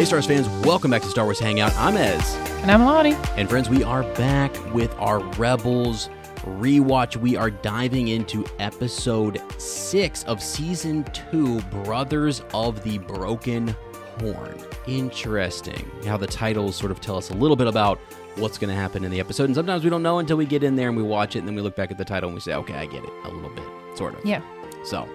Hey, Star Wars fans, welcome back to Star Wars Hangout. I'm Ez. And I'm Lottie. And friends, we are back with our Rebels rewatch. We are diving into episode six of season two Brothers of the Broken Horn. Interesting how the titles sort of tell us a little bit about what's going to happen in the episode. And sometimes we don't know until we get in there and we watch it and then we look back at the title and we say, okay, I get it a little bit, sort of. Yeah. So,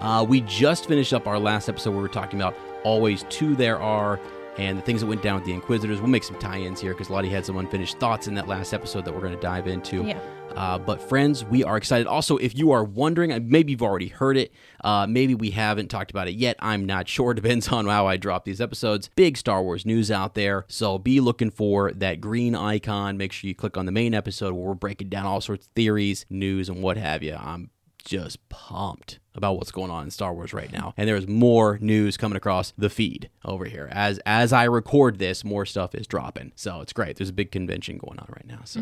uh, we just finished up our last episode where we were talking about always two there are and the things that went down with the Inquisitors. We'll make some tie ins here because Lottie had some unfinished thoughts in that last episode that we're going to dive into. Yeah. Uh, but, friends, we are excited. Also, if you are wondering, maybe you've already heard it, uh, maybe we haven't talked about it yet. I'm not sure. Depends on how I drop these episodes. Big Star Wars news out there. So be looking for that green icon. Make sure you click on the main episode where we're breaking down all sorts of theories, news, and what have you. I'm just pumped about what's going on in Star Wars right now. And there's more news coming across the feed over here. As as I record this, more stuff is dropping. So it's great. There's a big convention going on right now. So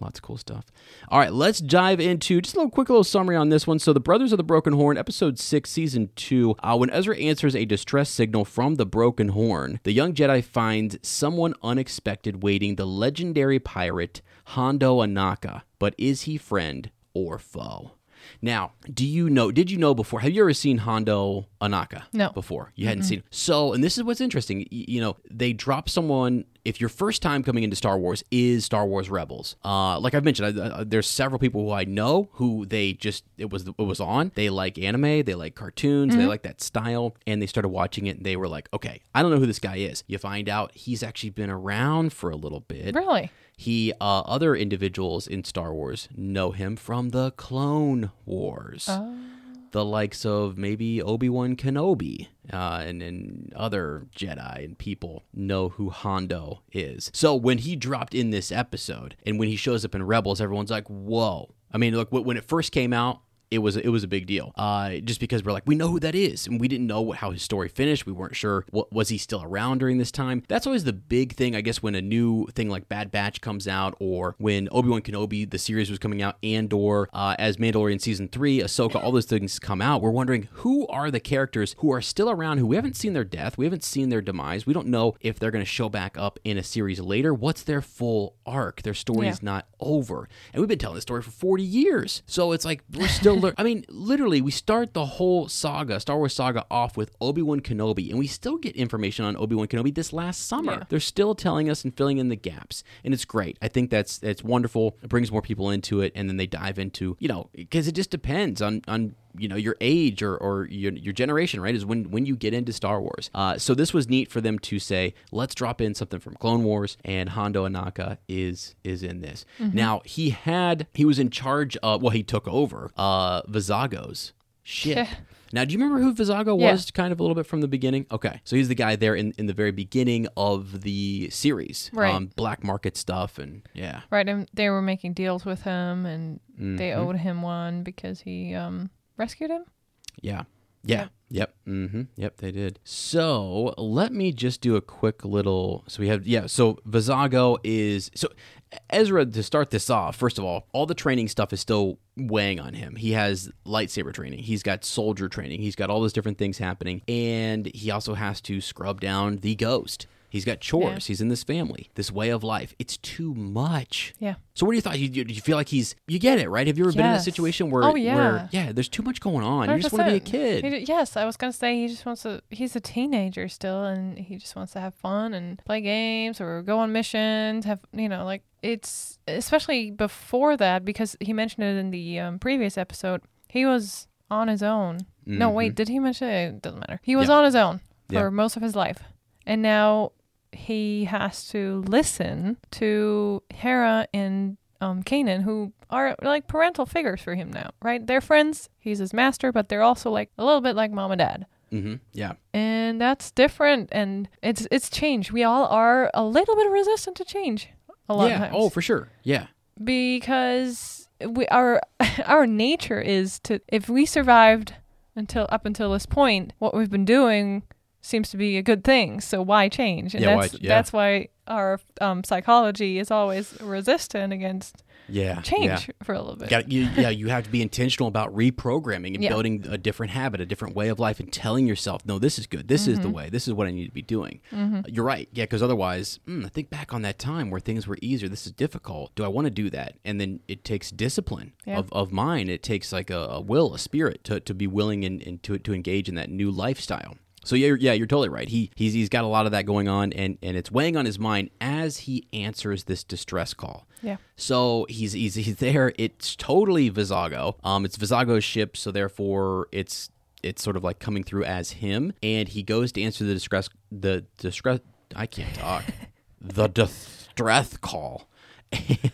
lots of cool stuff. All right, let's dive into just a little quick little summary on this one. So the Brothers of the Broken Horn, episode 6, season 2. Uh, when Ezra answers a distress signal from the Broken Horn, the young Jedi finds someone unexpected waiting, the legendary pirate Hondo Ohnaka. But is he friend or foe? Now, do you know? Did you know before? Have you ever seen Hondo Ohnaka? No. Before you hadn't seen. So, and this is what's interesting. You know, they drop someone. If your first time coming into Star Wars is Star Wars Rebels, uh, like I've mentioned, I, I, there's several people who I know who they just it was it was on. They like anime, they like cartoons, they like that style, and they started watching it. and They were like, okay, I don't know who this guy is. You find out he's actually been around for a little bit. Really? He, uh, other individuals in Star Wars know him from the Clone Wars. The likes of maybe Obi Wan Kenobi uh, and, and other Jedi and people know who Hondo is. So when he dropped in this episode and when he shows up in Rebels, everyone's like, whoa. I mean, look, when it first came out, it was it was a big deal. Uh, just because we're like we know who that is, and we didn't know what, how his story finished. We weren't sure what was he still around during this time. That's always the big thing, I guess, when a new thing like Bad Batch comes out, or when Obi Wan Kenobi the series was coming out, Andor uh, as Mandalorian season three, Ahsoka, all those things come out. We're wondering who are the characters who are still around, who we haven't seen their death, we haven't seen their demise. We don't know if they're going to show back up in a series later. What's their full arc? Their story Yeah. is not over, and we've been telling this story for forty years. So it's like we're still. Lear- I mean, literally, we start the whole saga, Star Wars saga, off with Obi Wan Kenobi, and we still get information on Obi Wan Kenobi this last summer. Yeah. They're still telling us and filling in the gaps, and it's great. I think that's that's wonderful. It brings more people into it, and then they dive into you know because it just depends on on you know your age or, or your, your generation right is when when you get into star wars uh, so this was neat for them to say let's drop in something from clone wars and hondo ohnaka is is in this now he had he was in charge of well he took over uh vizago's ship now do you remember who vizago Yeah. was kind of a little bit from the beginning okay so he's the guy there in, in the very beginning of the series Right. um, black market stuff and yeah Right. And they were making deals with him, and they Mm-hmm. owed him one because he um rescued him. Yeah. Yeah. Yep. Mm-hmm. Yep. They did. So let me just do a quick little. So we have yeah. So Vizago is so Ezra to start this off. First of all, all the training stuff is still weighing on him. He has lightsaber training. He's got soldier training. He's got all those different things happening, and he also has to scrub down the ghost. He's got chores. He's in this family, this way of life. It's too much. Yeah. So what do you thought? You, you, you feel like he's you get it right? Have you ever been in a situation where Oh, yeah. where yeah, there's too much going on. You just want to be a kid. He yes, I was gonna say he just wants to. He's a teenager still, and he just wants to have fun and play games or go on missions. Have you know, like it's especially before that because he mentioned it in the um, previous episode. He was on his own. No, wait, did he mention it? It doesn't matter. He was Mm-hmm. Yeah. on his own for Yeah. most of his life, and now he has to listen to Hera and um, Kanan, who are like parental figures for him now, right? They're friends. He's his master, but they're also like a little bit like mom and dad. Mm-hmm. Yeah. And that's different, and it's it's change. We all are a little bit resistant to change. A lot yeah. of times. Oh, for sure. Yeah. because we our our nature is to if we survived until up until this point, what we've been doing seems to be a good thing. So why change? And Yeah, why- that's yeah. that's why our um, psychology is always resistant against Yeah. change Yeah. for a little bit. Got, you, yeah, you have to be intentional about reprogramming and building a different habit, a different way of life, and telling yourself, "No, this is good. This is the Mm-hmm. way. This is what I need to be doing." Uh, You're right. Yeah, because otherwise, mm, I think back on that time where things were easier. This is difficult. Do I want to do that? And then it takes discipline of, of mine. It takes like a, a will, a spirit to, to be willing and, and to to engage in that new lifestyle. So yeah, you're- yeah, you're totally right. He he's he's got a lot of that going on, and and it's weighing on his mind as he answers this distress call. Yeah. So he's he's, he's there. It's totally Vizago. Um, it's Vizago's ship, so therefore it's it's sort of like coming through as him, and he goes to answer the distress the distress. I can't talk. the distress call.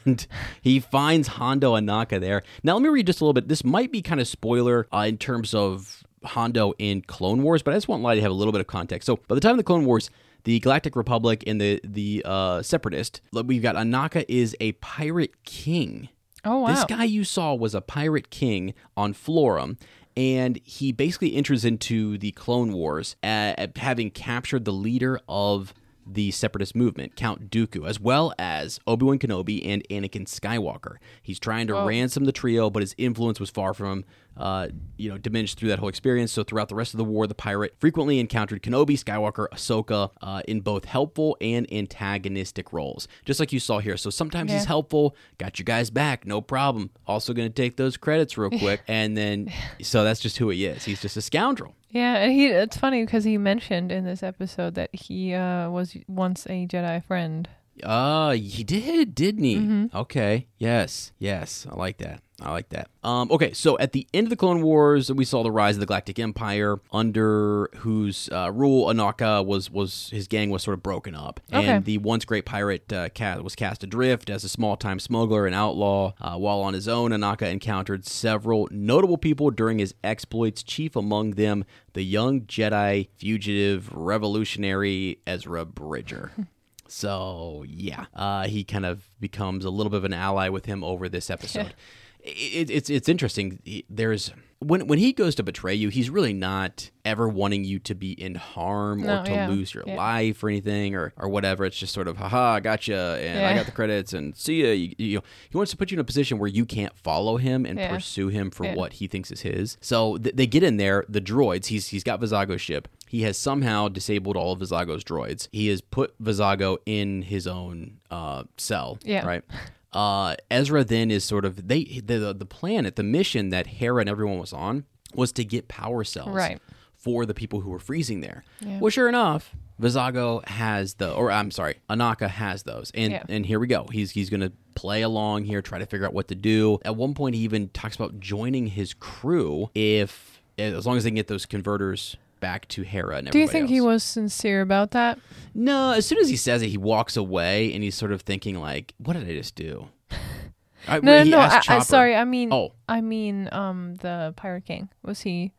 And he finds Hondo Ohnaka there. Now, let me read just a little bit. This might be kind of spoiler uh, in terms of Hondo in Clone Wars, but I just want Light to have a little bit of context. So, by the time of the Clone Wars, the Galactic Republic and the the uh, Separatist, we've got Ohnaka is a pirate king. Oh wow. This guy you saw was a pirate king on Florrum, and he basically enters into the Clone Wars uh, having captured the leader of the separatist movement, Count Dooku, as well as Obi Wan Kenobi and Anakin Skywalker. He's trying to ransom the trio, but his influence was far from, uh, you know, diminished through that whole experience. So throughout the rest of the war, the pirate frequently encountered Kenobi, Skywalker, Ahsoka uh, in both helpful and antagonistic roles, just like you saw here. So sometimes he's helpful, got your guys back, no problem. Also going to take those credits real quick, and then so that's just who he is. He's just a scoundrel. Yeah, and he it's funny because he mentioned in this episode that he uh, was once a Jedi friend. Uh, he did, didn't he? Mm-hmm. Okay. Yes. Yes. I like that. I like that. Um, okay, so at the end of the Clone Wars, we saw the rise of the Galactic Empire, under whose uh, rule Ohnaka was was his gang was sort of broken up, Okay. and the once great pirate uh, cast was cast adrift as a small time smuggler and outlaw. Uh, while on his own, Ohnaka encountered several notable people during his exploits. Chief among them, the young Jedi fugitive revolutionary Ezra Bridger. So yeah, uh, he kind of becomes a little bit of an ally with him over this episode. It, it's it's interesting. There's when when he goes to betray you, he's really not ever wanting you to be in harm No, or to yeah, lose your yeah. life or anything or or whatever. It's just sort of haha, gotcha, and I got the credits, and see ya. You, you know, he wants to put you in a position where you can't follow him and Yeah. pursue him for Yeah. what he thinks is his. So th- they get in there. The droids. He's he's got Vizago's ship. He has somehow disabled all of Vizago's droids. He has put Visago in his own uh, cell. Yeah. Right. Uh, Ezra then is sort of they the the planet, the mission that Hera and everyone was on was to get power cells Right. for the people who were freezing there. Yeah. Well, sure enough, Vizago has the, or I'm sorry, Anaka has those, and Yeah. and here we go. He's he's gonna play along here, try to figure out what to do. At one point, he even talks about joining his crew if, as long as they can get those converters back to Hera and Do you think he was sincere about that? No, as soon as he says it, he walks away, and he's sort of thinking like, "What did I just do?" I, No, no, no. I, I, sorry, I mean, Oh. I mean, um, the Pirate King was he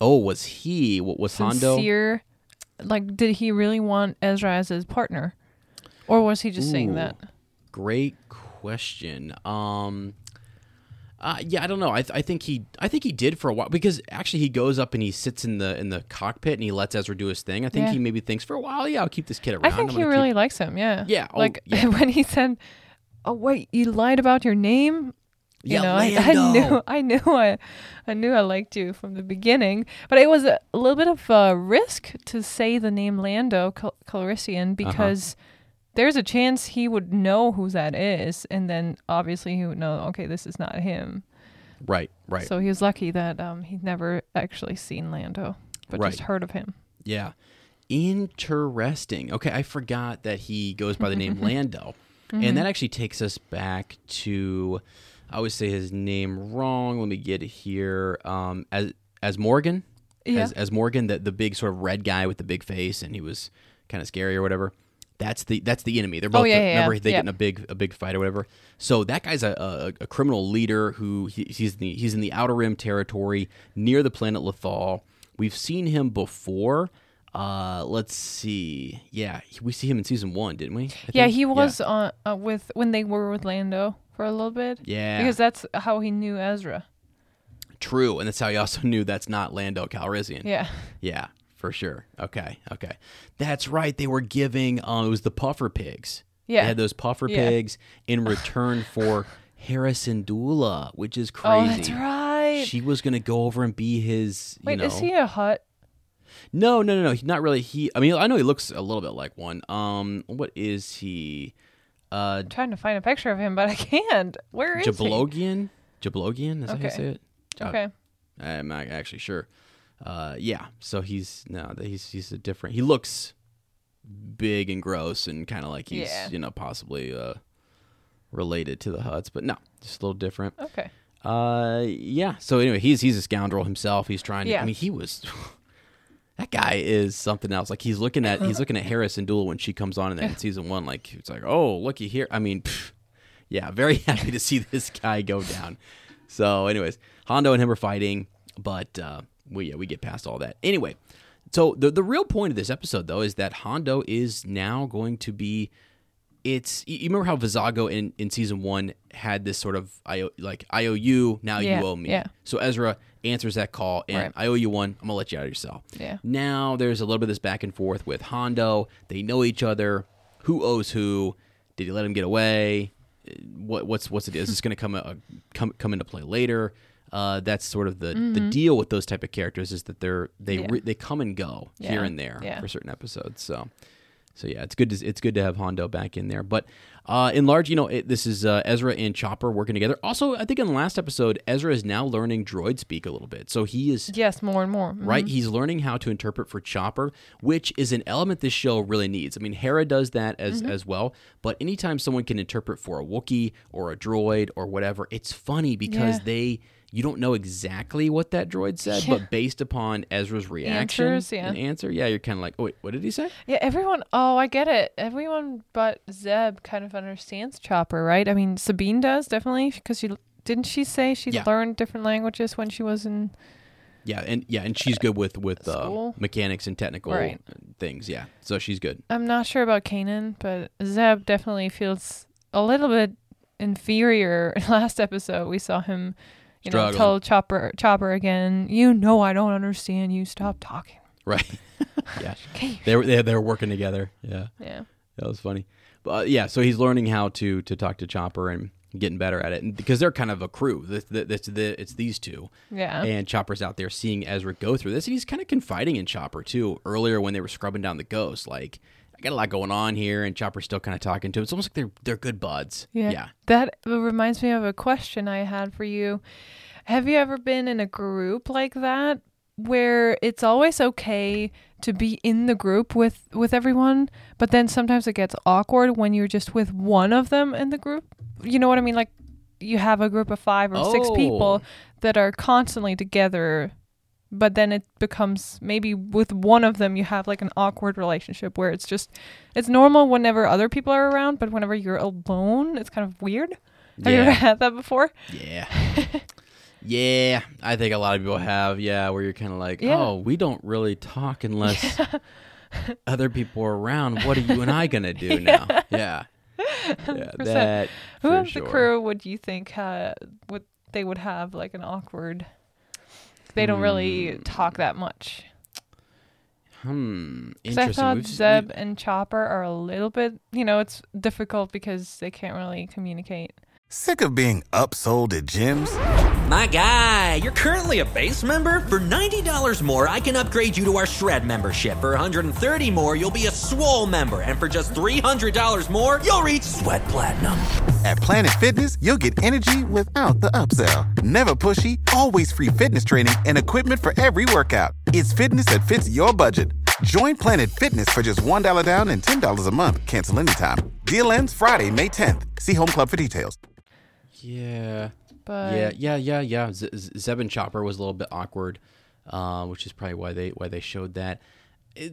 Oh, was he? What was Hondo? sincere? Like, did he really want Ezra as his partner, or was he just saying that? Great question. Um, uh, yeah, I don't know. I, th- I think he I think he did for a while because actually he goes up and he sits in the in the cockpit and he lets Ezra do his thing. I think Yeah. he maybe thinks for a while, yeah, I'll keep this kid around. I think I'm he really keep- likes him. Yeah. Yeah, oh, like yeah. when he said, "Oh wait, you lied about your name." You Yeah, know, I, I knew, I knew, I, I knew I liked you from the beginning. But it was a, little bit of a risk to say the name Lando Cal- Calrissian Uh-huh. There's a chance he would know who that is, and then obviously he would know, okay, this is not him. right, right, So he was lucky that um, he'd never actually seen Lando, but Right. just heard of him. yeah. Interesting. Okay, I forgot that he goes by the name Lando, Mm-hmm. and that actually takes us back to. I always say his name wrong. Let me get it here. Um, as Azmorigan. Yeah. as, Azmorigan, the, the big sort of red guy with the big face, and he was kind of scary or whatever. That's the that's the enemy. They're both. Oh, yeah, yeah, remember yeah. they get in a big a big fight or whatever. So that guy's a, a, a criminal leader who he, he's in the he's in the Outer Rim territory near the planet Lothal. We've seen him before. Uh, let's see. Yeah, we see him in season one, didn't we? I Yeah, he was on uh, with when they were with Lando for a little bit. Yeah. because that's how he knew Ezra. True, and that's how he also knew that's not Lando Calrissian. Yeah, Yeah, for sure. Okay, okay. That's right. They were giving um it was the puffer pigs. Yeah. They had those puffer Yeah. pigs in return for Hera Syndulla, which is crazy. Oh, that's right. She was gonna go over and be his you Wait, know is he a Hutt? No, no, no, no. He's not really he I mean I know he looks a little bit like one. Um what is he? Uh I'm trying to find a picture of him, but I can't. Where is he? Jablogian? Jablogian? Is that how you say it? Uh, Okay. I'm not actually sure. Uh, yeah, so he's no, he's he's a different. He looks big and gross and kind of like he's Yeah. you know possibly uh, related to the Hutts, but no, just a little different. Okay. Uh, yeah. So anyway, he's he's a scoundrel himself. He's trying to. Yeah. I mean, he was. That guy is something else. Like he's looking at he's looking at Hera Syndulla when she comes on in that in season one. Like it's like, oh, looky here. I mean, pff, yeah, very happy to see this guy go down. So, anyways, Hondo and him are fighting, but uh, we yeah we get past all that. Anyway, so the the real point of this episode though is that Hondo is now going to be. It's you remember how Vizago in, in season one had this sort of I like I owe you now Yeah, you owe me. yeah. So Ezra answers that call and Right. I owe you one. I'm gonna let you out of your cell. Yeah. Now there's a little bit of this back and forth with Hondo. They know each other. Who owes who? Did he let him get away? What what's what's the deal? Is this gonna come uh, come come into play later? Uh, that's sort of the, the deal with those type of characters is that they're they Mm-hmm. Yeah. re- they come and go here and there Yeah. for certain episodes. So so yeah, it's good. To, it's good to have Hondo back in there. But uh, in large, you know, it, this is uh, Ezra and Chopper working together. Also, I think in the last episode, Ezra is now learning droid speak a little bit. So he is Yes, more and more. Mhm. right? He's learning how to interpret for Chopper, which is an element this show really needs. I mean, Hera does that as Mm-hmm. as well, but anytime someone can interpret for a Wookiee or a droid or whatever, it's funny because Yeah. they you don't know exactly what that droid said, Yeah. but based upon Ezra's reaction Answers, yeah. and answer, yeah, you're kind of like, oh wait, what did he say? Yeah, everyone. Oh, I get it. Everyone but Zeb kind of understands Chopper, right? I mean, Sabine does definitely because she didn't she say she Yeah. learned different languages when she was in. Yeah, and yeah, and she's good with with uh, mechanics and technical Right. things. Yeah, so she's good. I'm not sure about Kanan, but Zeb definitely feels a little bit inferior. Last episode, we saw him, you know, Struggling. tell Chopper Chopper again. You know, I don't understand. You stop talking. Right. yeah. Okay. They were they, they were working together. Yeah. Yeah. That was funny. But uh, yeah, so he's learning how to to talk to Chopper and getting better at it, and because they're kind of a crew. This, this, the, it's these two, Yeah. and Chopper's out there seeing Ezra go through this, and he's kind of confiding in Chopper too. Earlier when they were scrubbing down the ghost, like I got a lot going on here, and Chopper's still kind of talking to him. It's almost like they're they're good buds. Yeah. yeah. That reminds me of a question I had for you. Have you ever been in a group like that where it's always okay to be in the group with with everyone, but then sometimes it gets awkward when you're just with one of them in the group? You know what I mean? Like you have a group of 5 or 6 Oh. people that are constantly together but then it becomes maybe with one of them you have like an awkward relationship where it's just it's normal whenever other people are around but whenever you're alone it's kind of weird have you ever had that before Yeah. yeah, I think a lot of people have. Yeah, where you're kind of like, Yeah. oh, we don't really talk unless other people are around. What are you and I gonna do now? Yeah, yeah, that. who of sure. the crew would you think uh, would they would have like an awkward they don't really Hmm. talk that much Hmm. because I thought We've- Zeb and Chopper are a little bit you know it's difficult because they can't really communicate Sick of being upsold at gyms? My guy, you're currently a base member. For $90 more, I can upgrade you to our Shred membership. For $130 more, you'll be a Swole member. And for just $300 more, you'll reach Sweat Platinum. At Planet Fitness, you'll get energy without the upsell. Never pushy, always free fitness training and equipment for every workout. It's fitness that fits your budget. Join Planet Fitness for just $1 down and $10 a month. Cancel anytime. Deal ends Friday, May 10th. See Home Club for details. Yeah. but yeah, yeah, yeah, yeah. Z- Z- Zeb and Chopper was a little bit awkward, uh, which is probably why they why they showed that. it,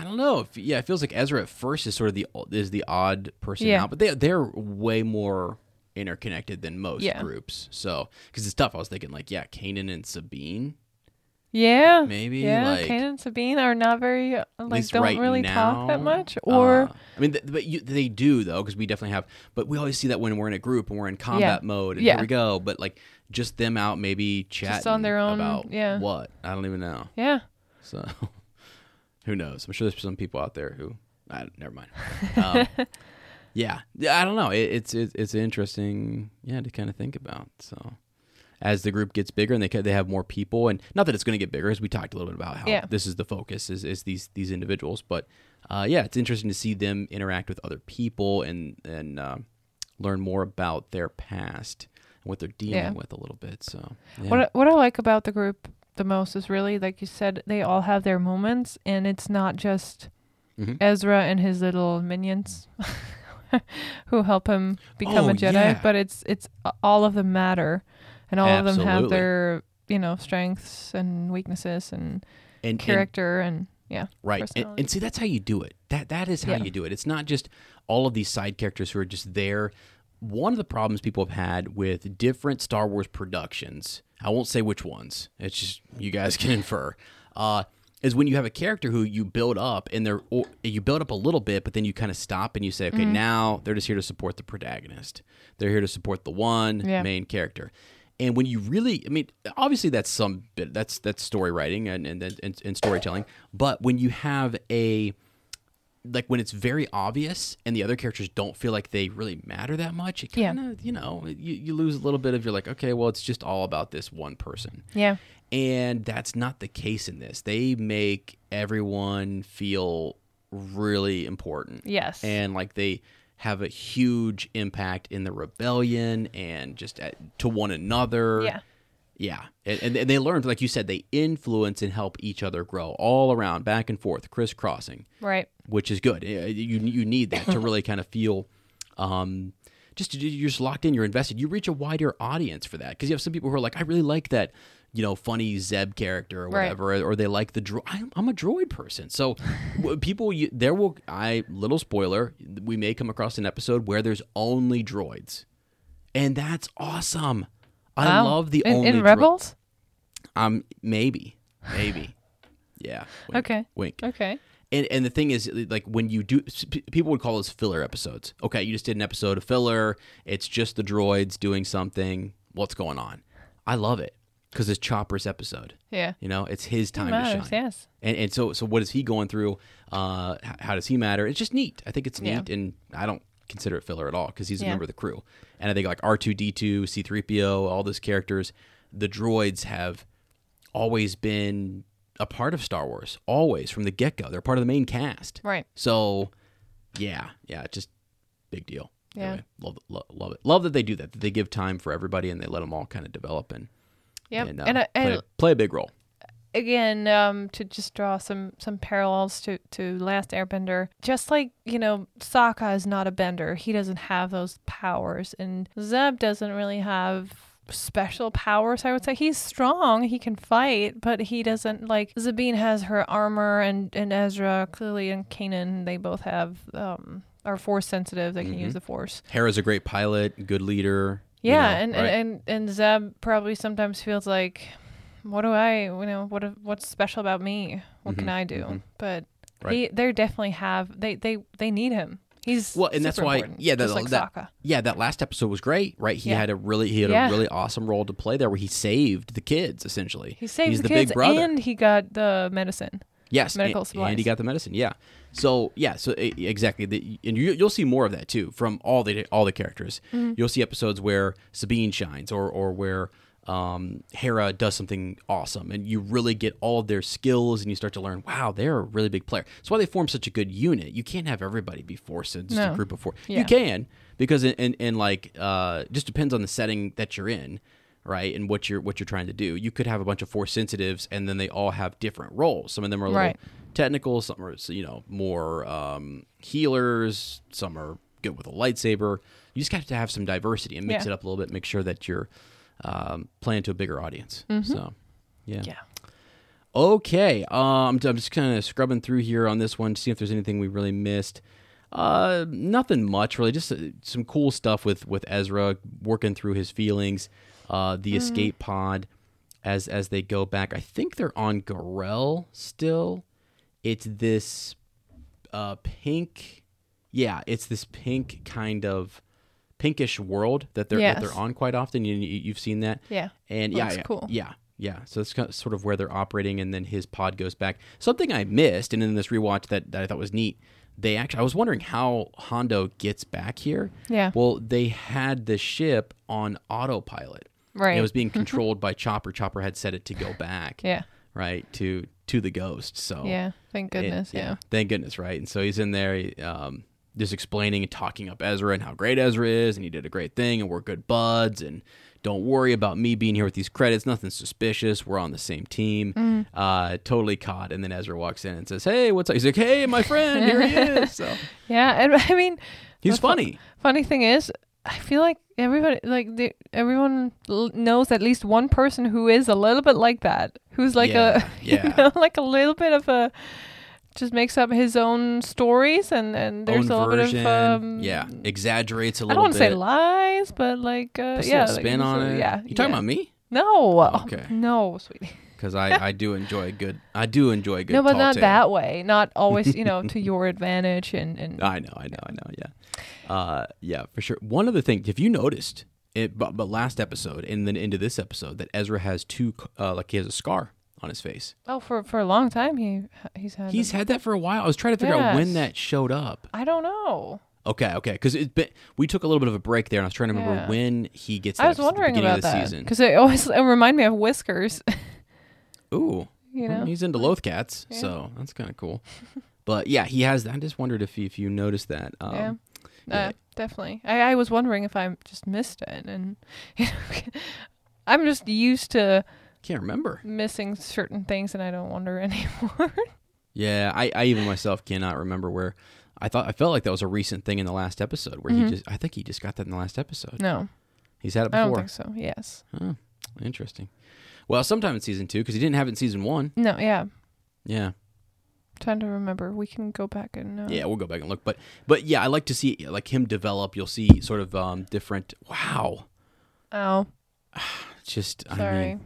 I don't know. If, yeah, it feels like Ezra at first is sort of the is the odd person Yeah. out, but they they're way more interconnected than most Yeah. groups. So because it's tough, I was thinking like, yeah, Kanan and Sabine. Yeah, Maybe, Yeah, like- Kanan and Sabine are not very uh, like don't right really talk that much, or uh, I mean, th- but you, they do though, because we definitely have. But we always see that when we're in a group and we're in combat mode, and Yeah. here we go. But like, just them out, maybe chatting on their own, about yeah. what I don't even know. yeah, So who knows? I'm sure there's some people out there who. I, never mind. Um, yeah, yeah. I don't know. It, it's it, it's interesting. Yeah, to kind of think about. So as the group gets bigger and they they have more people, and not that it's going to get bigger, as we talked a little bit about how Yeah. this is the focus is, is these these individuals. But uh, yeah, it's interesting to see them interact with other people and and um learn more about their past and what they're dealing Yeah. with a little bit. So yeah. What I- what I like about the group the most is really like you said they all have their moments and it's not just Mhm. Ezra and his little minions who help him become Oh, a Jedi, yeah. but it's it's all of them matter and all of them have their you know strengths and weaknesses and and, and character and, yeah Right. And, and see, that's how you do it. That that is how Yeah. you do it. It's not just all of these side characters who are just there. One of the problems people have had with different Star Wars productions, I won't say which ones. It's just you guys can infer. Uh, is when you have a character who you build up and they're or you build up a little bit, but then you kind of stop and you say, Mm-hmm. okay, now they're just here to support the protagonist. They're here to support the one Yeah. main character. And when you really, I mean, obviously that's some bit that's that's story writing and and, and, and storytelling. But when you have a like when it's very obvious and the other characters don't feel like they really matter that much, it kind of you know you, you lose a little bit of you're like okay, well it's just all about this one person. yeah And that's not the case in this. They make everyone feel really important. Yes. And like they have a huge impact in the rebellion and just at, to one another. Yeah. Yeah. And, and they learned, like you said, they influence and help each other grow all around, back and forth, crisscrossing right which is good. Uh, You you need that to really kind of feel, um, just you're just locked in. You're invested. You reach a wider audience for that because you have some people who are like, I really like that, you know, funny Zeb character or Right. whatever, or they like the droid. I'm, I'm a droid person, so people you, there will. I little spoiler, we may come across an episode where there's only droids, and that's awesome. I Wow. love the in, only in dro- rebels Um, maybe, maybe, yeah. Wink, Okay. Wink. okay And and the thing is, like when you do, people would call those filler episodes. Okay, you just did an episode of filler. It's just the droids doing something. What's going on? I love it because it's Chopper's episode. yeah You know, it's his time to shine. yes. And and so so what is he going through? Uh, how does he matter? It's just neat. I think it's Yeah. neat, and I don't consider it filler at all because he's a Yeah. member of the crew. And I think like R two D two, C three PO, all those characters, the droids have always been a part of Star Wars. Always from the get go, they're part of the main cast. right So, yeah, yeah, just big deal. Yeah. Anyway, love, love, love it. Love that they do that. That they give time for everybody and they let them all kind of develop and Yep. and, uh, And I- play, play a big role. again um to just draw some some parallels to to last airbender just like you know Sokka is not a bender he doesn't have those powers and Zeb doesn't really have special powers i would say he's strong he can fight but he doesn't like Sabine has her armor and and ezra clearly and kanan they both have um are force sensitive they can Mm-hmm. use the force Hera's a great pilot, good leader. You yeah, know, and, right? and and and Zeb probably sometimes feels like, what do I, you know, what what's special about me? What Mm-hmm, can I do? But Right. he, they definitely have they they they need him. He's well, and that's why, important, yeah, that, like that, yeah, that last episode was great, right? He Yeah. had a really, he had Yeah. a really awesome role to play there, where he saved the kids essentially. He saved He's the, the, kids big brother. and he got the medicine. Yes, medical and, supplies. and he got the medicine. Yeah. So yeah, so exactly, the, and you, you'll see more of that too from all the all the characters. Mm-hmm. You'll see episodes where Sabine shines, or or where um, Hera does something awesome, and you really get all of their skills, and you start to learn, wow, they're a really big player. That's why they form such a good unit. You can't have everybody be forced in just a group of four. Yeah. You can because in, in, in like uh, just depends on the setting that you're in. Right, and what you're what you're trying to do. You could have a bunch of force sensitives, and then they all have different roles. Some of them are a little Right. technical. Some are you know more um, healers. Some are good with a lightsaber. You just have to have some diversity and mix Yeah. it up a little bit. Make sure that you're um, playing to a bigger audience. So, yeah. Yeah. Okay, um, I'm just kind of scrubbing through here on this one to see if there's anything we really missed. Uh, nothing much really. Just uh, some cool stuff with with Ezra working through his feelings. Uh, the escape pod as as they go back. I think they're on Garel still. It's this uh pink. Yeah, it's this pink kind of pinkish world that they're that Yes. they're on quite often. You, you you've seen that. Yeah. And yeah, yeah, cool. yeah, yeah. So that's kind of sort of where they're operating, and then his pod goes back. Something I missed, and in this rewatch that, that I thought was neat. They actually, I was wondering how Hondo gets back here. Yeah. Well, they had the ship on autopilot. Right. It was being controlled by Chopper. Chopper had set it to go back. Yeah. Right to to the ghost. So Yeah. Thank goodness. yeah. Thank goodness, right? And so he's in there, he, um, just explaining and talking up Ezra and how great Ezra is, and he did a great thing, and we're good buds, and don't worry about me being here with these credits. Nothing suspicious. We're on the same team. Mm. Uh, totally caught. And then Ezra walks in and says, "Hey, what's up?" He's like, "Hey, my friend, here he is." So Yeah. And I mean, he's the fu- funny. funny thing is, I feel like everybody, like the, everyone l- knows at least one person who is a little bit like that. Who's like Yeah, a, yeah. you know, like a little bit of a, just makes up his own stories and and there's Own a little version. bit of um, yeah, exaggerates a little I don't want to say lies, but like uh, yeah, little like, spin on it. Yeah, You talking yeah. about me? No, Okay. no, sweetie. Because I, I do enjoy good. I do enjoy good. no, but not tale. that way. Not always, you know, to your advantage and and I know, I know, I know. Yeah, uh, yeah, for sure. One other thing, if you noticed it, but, but last episode and then into this episode, that Ezra has two, uh, like he has a scar on his face. oh, for for a long time he he's had. He's them. had that for a while. I was trying to figure out when that showed up. I don't know. Okay, okay, because it been, we took a little bit of a break there, and I was trying to remember Yeah. when he gets. I was wondering about that because it always it remind me of Whiskers. Ooh, you well, know, he's into Loth cats, so that's kind of cool. But yeah, he has. I just wondered if you, if you noticed that. Um, yeah. yeah. Uh, definitely. I, I was wondering if I just missed it, and you know, I'm just used to Can't remember. missing certain things, and I don't wonder anymore. Yeah, I, I even myself cannot remember where. I thought I felt like that was a recent thing in the last episode where he just. I think he just got that in the last episode. no, He's had it before. I don't think so. Yes. Oh, interesting. Well, sometime in season two because he didn't have it in season one. No. Yeah. Yeah, trying to remember. We can go back and. Uh, yeah, we'll go back and look. But but yeah, I like to see like him develop. You'll see sort of um different. Wow, Oh, just I sorry. mean,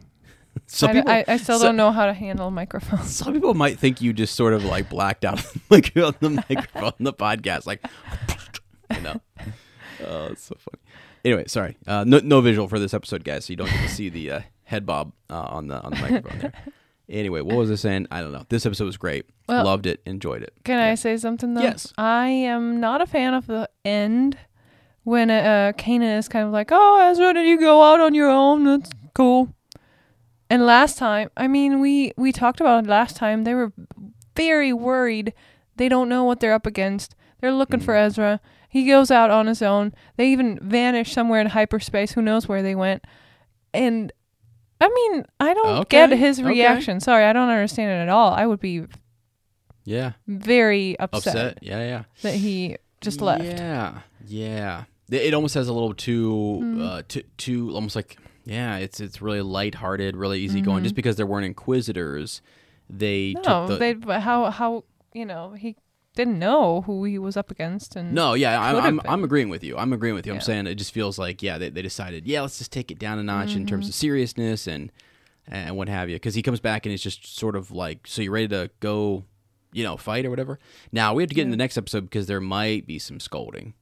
some I, people. I, I still so- don't know how to handle microphones. Some people might think you just sort of like blacked out like on the microphone, on the podcast, like you know. Oh, it's so funny. Anyway, sorry. Uh, no, no visual for this episode, guys, so you don't get to see the uh, head bob uh, on the on the microphone there. Anyway, what was I saying? I don't know. This episode was great. Well- Loved it. Enjoyed it. Can I say something though? Yes. I am not a fan of the end when uh, Kanan is kind of like, "Oh, Ezra, did you go out on your own? That's cool." And last time, I mean, we we talked about it last time. They were very worried. They don't know what they're up against. They're looking for Mm. Ezra. He goes out on his own. They even vanish somewhere in hyperspace. Who knows where they went? And I mean, I don't get Okay, his okay. reaction. Sorry, I don't understand it at all. I would be Yeah. very upset, Upset. Yeah, yeah. that he just left. Yeah, yeah. It almost has a little too, Hmm. uh, too, too almost like yeah. It's it's really lighthearted, really easy going. Just because there weren't inquisitors, they Mm-hmm. No, took the. they but how how you know he didn't know who he was up against and no, yeah, I'm, I'm. I'm agreeing with you. I'm agreeing with you. I'm saying it just feels like yeah, they, they decided yeah, let's just take it down a notch in Mm-hmm. terms of seriousness and and what have you. Because he comes back and it's just sort of like, so you're ready to go, you know, fight or whatever. Now we have to get in the next episode because there might be some scolding.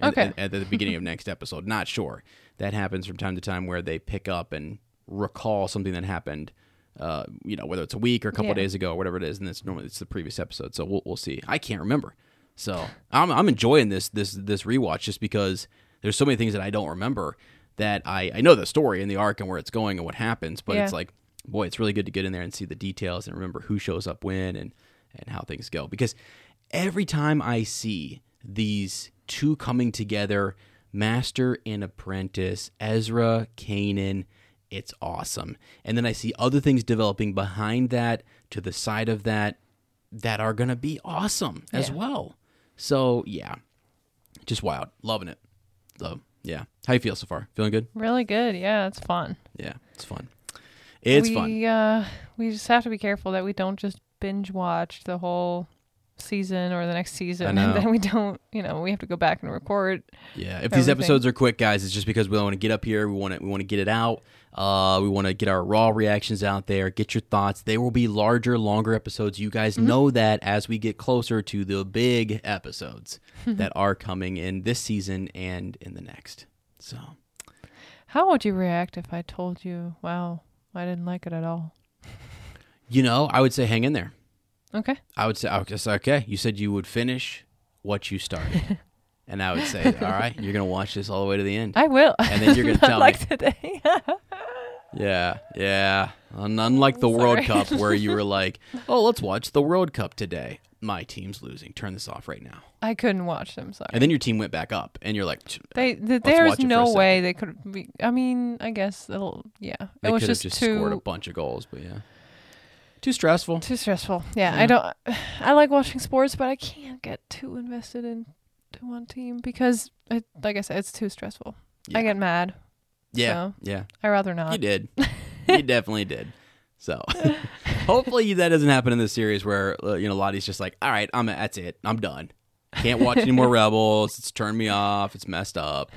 at- Okay. At, at the beginning of next episode, not sure. That happens from time to time where they pick up and recall something that happened. Uh, you know, whether it's a week or a couple Yeah. days ago or whatever it is, and it's normally it's the previous episode. So we'll we'll see. I can't remember. So I'm I'm enjoying this this this rewatch just because there's so many things that I don't remember that I I know the story and the arc and where it's going and what happens, but it's like boy, it's really good to get in there and see the details and remember who shows up when and and how things go because every time I see these two coming together, master and apprentice, Ezra, Kanan, it's awesome. And then I see other things developing behind that, to the side of that, that are going to be awesome as Yeah. well. So, yeah, just wild. Loving it. So, yeah. How you feel so far? Feeling good? really good. Yeah, it's fun. Yeah, it's fun. It's we, fun. Uh, we just have to be careful that we don't just binge watch the whole season or the next season, and then we don't. You know, we have to go back and record. Yeah, if these episodes are quick, guys, it's just because we don't want to get up here. We want to we want to get it out. Uh, we want to get our raw reactions out there. Get your thoughts. There will be larger, longer episodes. You guys Mm-hmm. know that as we get closer to the big episodes that are coming in this season and in the next. So How would you react if I told you, "Wow, I didn't like it at all"? you know, I would say hang in there. Okay. I would say, I would say, okay, you said you would finish what you started. and I would say, all right, you're going to watch this all the way to the end. I will. And then you're gonna Not tell me. like today. Yeah, yeah. Unlike the World Cup, where you were like, oh, let's watch the World Cup today. My team's losing. Turn this off right now. I couldn't watch them. Sorry. And then your team went back up, and you're like, "Ch- They, there's watch it for a no second. way they could be. I mean, I guess it'll. Yeah, they it was could have just, just too scored a bunch of goals, but yeah. Too stressful. too stressful. Yeah, Yeah. I don't. I like watching sports, but I can't get too invested in to one team because, it, like I said, it's too stressful. I get mad. Yeah, so- yeah. I rather not. You did. you definitely did. So, hopefully that doesn't happen in this series where uh, you know Lottie's just like, all right, I'm that's it, I'm done. Can't watch any more Rebels. It's turned me off. It's messed up.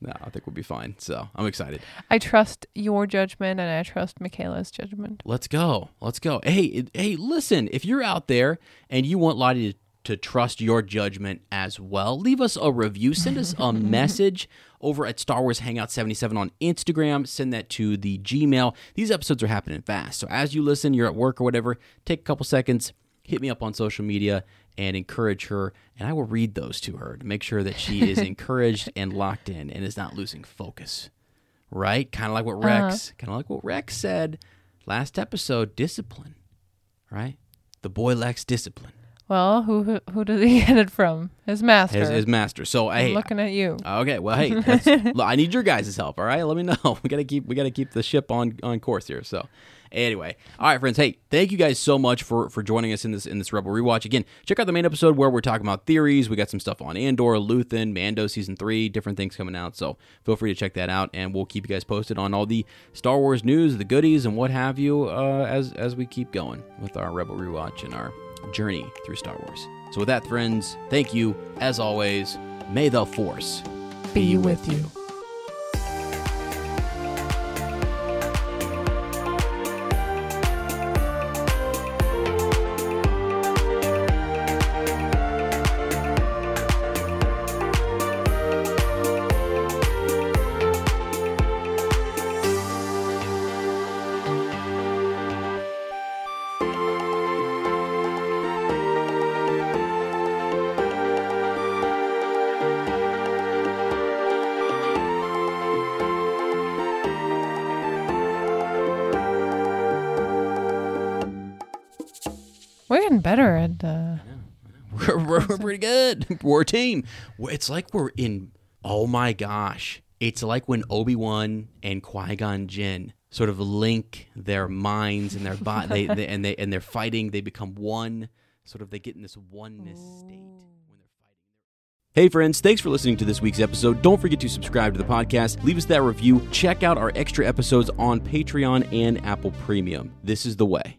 No, I think we'll be fine. So I'm excited. I trust your judgment, and I trust Michaela's judgment. Let's go. Let's go. Hey, hey, listen, if you're out there and you want Lottie to, to trust your judgment as well, leave us a review. Send us a message over at Star Wars Hangout 77 on Instagram. Send that to the Gmail. These episodes are happening fast. So as you listen, you're at work or whatever, take a couple seconds, hit me up on social media and encourage her and I will read those to her to make sure that she is encouraged and locked in and is not losing focus right? Kind of like what Rex, uh-huh. kind of like what Rex said last episode. Discipline, right? The boy lacks discipline. Well, who who, who did he get it from? His master. His, his master. So I'm hey, looking at you. okay, well hey, look, I need your guys' help. All right, let me know. We gotta keep we gotta keep the ship on on course here. So. Anyway, all right, friends. Hey, thank you guys so much for for joining us in this in this Rebel rewatch. Again, check out the main episode where we're talking about theories. We got some stuff on Andor, Luthen, Mando season three, different things coming out. So feel free to check that out, and we'll keep you guys posted on all the Star Wars news, the goodies, and what have you uh, as as we keep going with our Rebel rewatch and our journey through Star Wars. So with that, friends, thank you as always. May the Force Be with you. We're team. It's like we're in. Oh my gosh! It's like when Obi Wan and Qui Gon Jinn sort of link their minds and their body, they, and they and they're fighting. They become one. Sort of, they get in this oneness state when they're fighting. Hey friends, thanks for listening to this week's episode. Don't forget to subscribe to the podcast, leave us that review, check out our extra episodes on Patreon and Apple Premium. This is the way.